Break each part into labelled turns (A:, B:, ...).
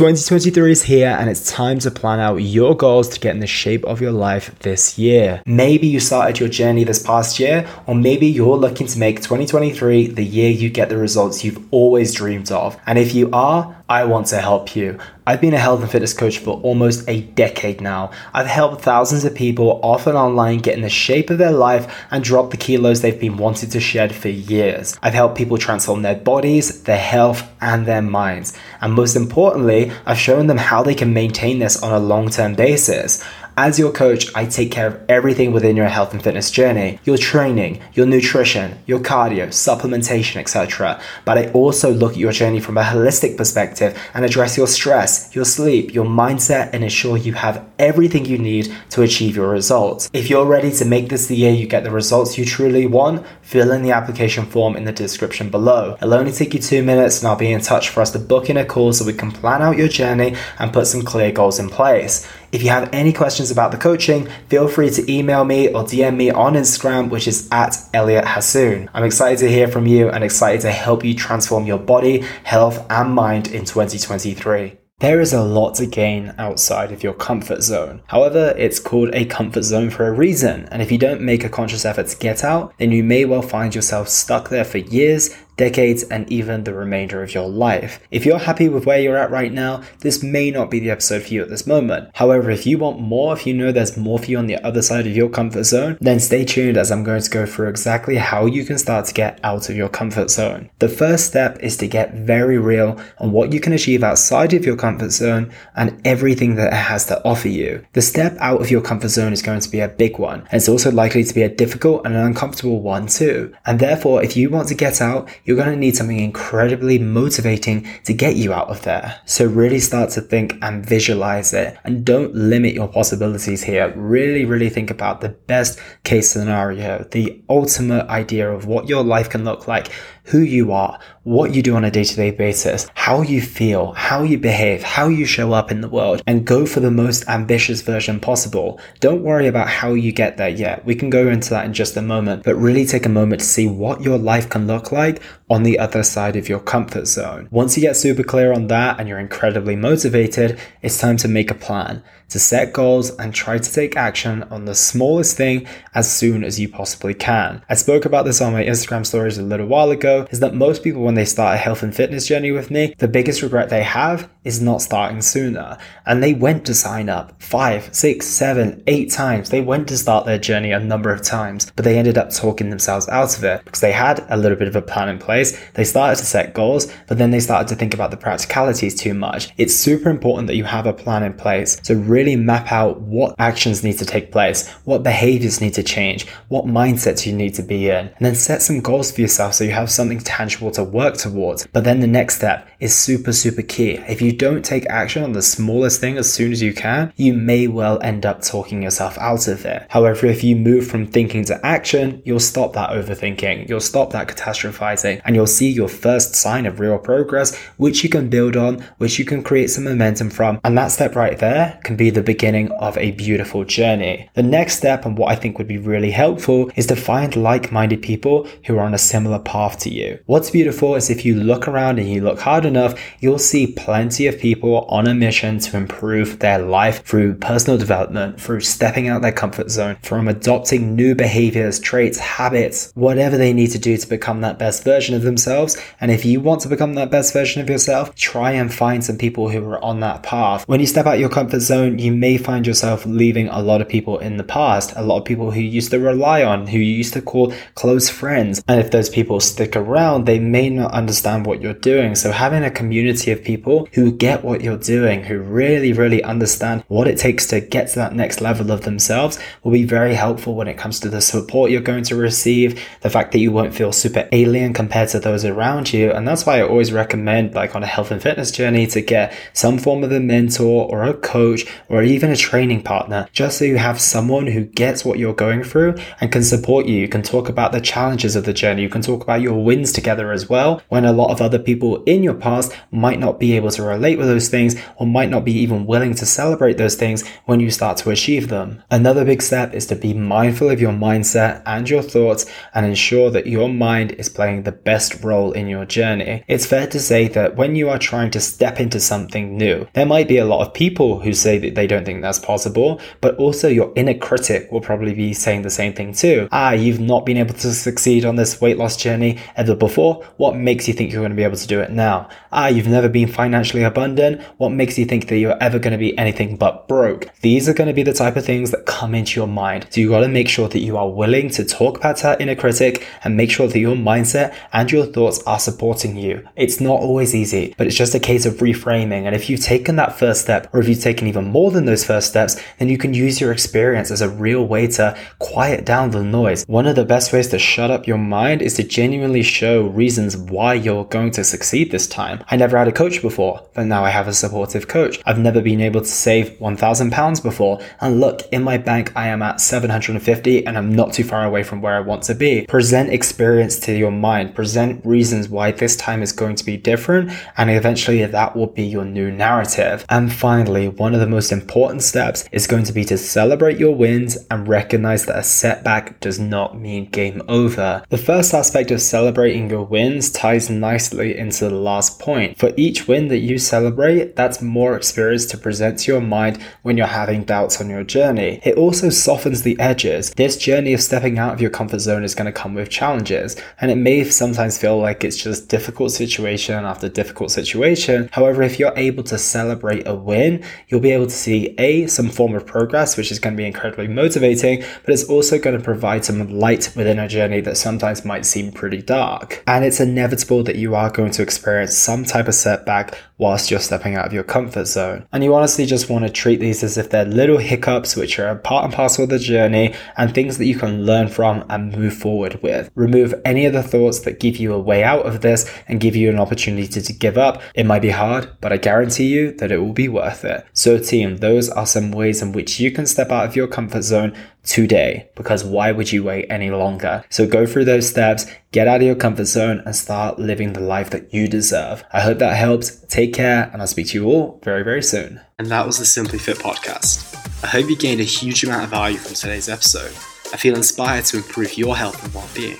A: 2023 is here and it's time to plan out your goals to get in the shape of your life this year. Maybe you started your journey this past year, or maybe you're looking to make 2023 the year you get the results you've always dreamed of. And if you are, I want to help you. I've been a health and fitness coach for almost a decade now. I've helped thousands of people off and online get in the shape of their life and drop the kilos they've been wanting to shed for years. I've helped people transform their bodies, their health, and their minds. And most importantly, I've shown them how they can maintain this on a long term basis. As your coach, I take care of everything within your health and fitness journey your training, your nutrition, your cardio, supplementation, etc. But I also look at your journey from a holistic perspective and address your stress, your sleep, your mindset, and ensure you have everything you need to achieve your results. If you're ready to make this the year you get the results you truly want, fill in the application form in the description below. It'll only take you two minutes, and I'll be in touch for us to book in a call so we can plan out your journey and put some clear goals in place. If you have any questions about the coaching, feel free to email me or DM me on Instagram, which is at Elliot Hasoon. I'm excited to hear from you and excited to help you transform your body, health, and mind in 2023. There is a lot to gain outside of your comfort zone. However, it's called a comfort zone for a reason, and if you don't make a conscious effort to get out, then you may well find yourself stuck there for years decades, and even the remainder of your life. If you're happy with where you're at right now, this may not be the episode for you at this moment. However, if you want more, if you know there's more for you on the other side of your comfort zone, then stay tuned as I'm going to go through exactly how you can start to get out of your comfort zone. The first step is to get very real on what you can achieve outside of your comfort zone and everything that it has to offer you. The step out of your comfort zone is going to be a big one, and it's also likely to be a difficult and an uncomfortable one too. And therefore, if you want to get out, you're going to need something incredibly motivating to get you out of there. So really start to think and visualize it and don't limit your possibilities here. Really, really think about the best case scenario, the ultimate idea of what your life can look like who you are, what you do on a day to day basis, how you feel, how you behave, how you show up in the world, and go for the most ambitious version possible. Don't worry about how you get there yet. We can go into that in just a moment, but really take a moment to see what your life can look like on the other side of your comfort zone. Once you get super clear on that and you're incredibly motivated, it's time to make a plan to set goals and try to take action on the smallest thing as soon as you possibly can. I spoke about this on my Instagram stories a little while ago is that most people when they start a health and fitness journey with me, the biggest regret they have is not starting sooner. And they went to sign up five, six, seven, eight times. They went to start their journey a number of times, but they ended up talking themselves out of it because they had a little bit of a plan in place. They started to set goals, but then they started to think about the practicalities too much. It's super important that you have a plan in place. So really really map out what actions need to take place, what behaviors need to change, what mindsets you need to be in, and then set some goals for yourself so you have something tangible to work towards. But then the next step is super, super key. If you don't take action on the smallest thing as soon as you can, you may well end up talking yourself out of it. However, if you move from thinking to action, you'll stop that overthinking, you'll stop that catastrophizing, and you'll see your first sign of real progress, which you can build on, which you can create some momentum from. And that step right there can be the beginning of a beautiful journey. The next step, and what I think would be really helpful, is to find like minded people who are on a similar path to you. What's beautiful is if you look around and you look hard enough, you'll see plenty of people on a mission to improve their life through personal development, through stepping out their comfort zone, from adopting new behaviors, traits, habits, whatever they need to do to become that best version of themselves. And if you want to become that best version of yourself, try and find some people who are on that path. When you step out your comfort zone, you may find yourself leaving a lot of people in the past, a lot of people who you used to rely on, who you used to call close friends. And if those people stick around, they may not understand what you're doing. So having a community of people who get what you're doing, who really, really understand what it takes to get to that next level of themselves will be very helpful when it comes to the support you're going to receive, the fact that you won't feel super alien compared to those around you. And that's why I always recommend, like on a health and fitness journey, to get some form of a mentor or a coach or even a training partner, just so you have someone who gets what you're going through and can support you. You can talk about the challenges of the journey. You can talk about your wins together as well, when a lot of other people in your past might not be able to relate with those things or might not be even willing to celebrate those things when you start to achieve them. Another big step is to be mindful of your mindset and your thoughts and ensure that your mind is playing the best role in your journey. It's fair to say that when you are trying to step into something new, there might be a lot of people who say that they don't think that's possible, but also your inner critic will probably be saying the same thing too. Ah, you've not been able to succeed on this weight loss journey ever before. What makes you think you're going to be able to do it now? Ah, you've never been financially abundant. What makes you think that you're ever going to be anything but broke? These are going to be the type of things that come into your mind. So you got to make sure that you are willing to talk about that inner critic and make sure that your mindset and your thoughts are supporting you. It's not always easy, but it's just a case of reframing. And if you've taken that first step, or if you've taken even more than those first steps, then you can use your experience as a real way to quiet down the noise. One of the best ways to shut up your mind is to genuinely show reasons why you're going to succeed this time. I never had a coach before, but now I have a supportive coach. I've never been able to save £1,000 before, and look, in my bank, I am at 750 and I'm not too far away from where I want to be. Present experience to your mind, present reasons why this time is going to be different, and eventually that will be your new narrative. And finally, one of the most important steps is going to be to celebrate your wins and recognize that a setback does not mean game over. The first aspect of celebrating your wins ties nicely into the last point. For each win that you celebrate, that's more experience to present to your mind when you're having doubts on your journey. It also softens the edges. This journey of stepping out of your comfort zone is going to come with challenges, and it may sometimes feel like it's just difficult situation after difficult situation. However, if you're able to celebrate a win, you'll be able to see A, some form of progress, which is going to be incredibly motivating, but it's also going to provide some light within a journey that sometimes might seem pretty dark. And it's inevitable that you are going to experience some type of setback whilst you're stepping out of your comfort zone. And you honestly just want to treat these as if they're little hiccups, which are a part and parcel of the journey and things that you can learn from and move forward with. Remove any of the thoughts that give you a way out of this and give you an opportunity to, to give up. It might be hard, but I guarantee you that it will be worth it. So, team, those are some ways in which you can step out of your comfort zone today because why would you wait any longer? So go through those steps, get out of your comfort zone and start living the life that you deserve. I hope that helps. Take care and I'll speak to you all very, very soon.
B: And that was the Simply Fit podcast. I hope you gained a huge amount of value from today's episode. I feel inspired to improve your health and well-being.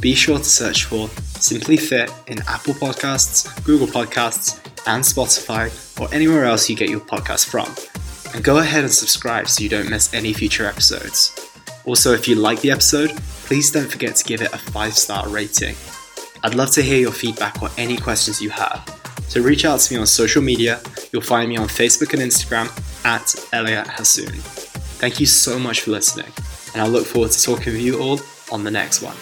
B: Be sure to search for Simply Fit in Apple Podcasts, Google Podcasts, and Spotify, or anywhere else you get your podcast from and go ahead and subscribe so you don't miss any future episodes. Also, if you like the episode, please don't forget to give it a 5 star rating. I'd love to hear your feedback or any questions you have. So reach out to me on social media. You'll find me on Facebook and Instagram at Elliot Hasoon. Thank you so much for listening, and I look forward to talking with you all on the next one.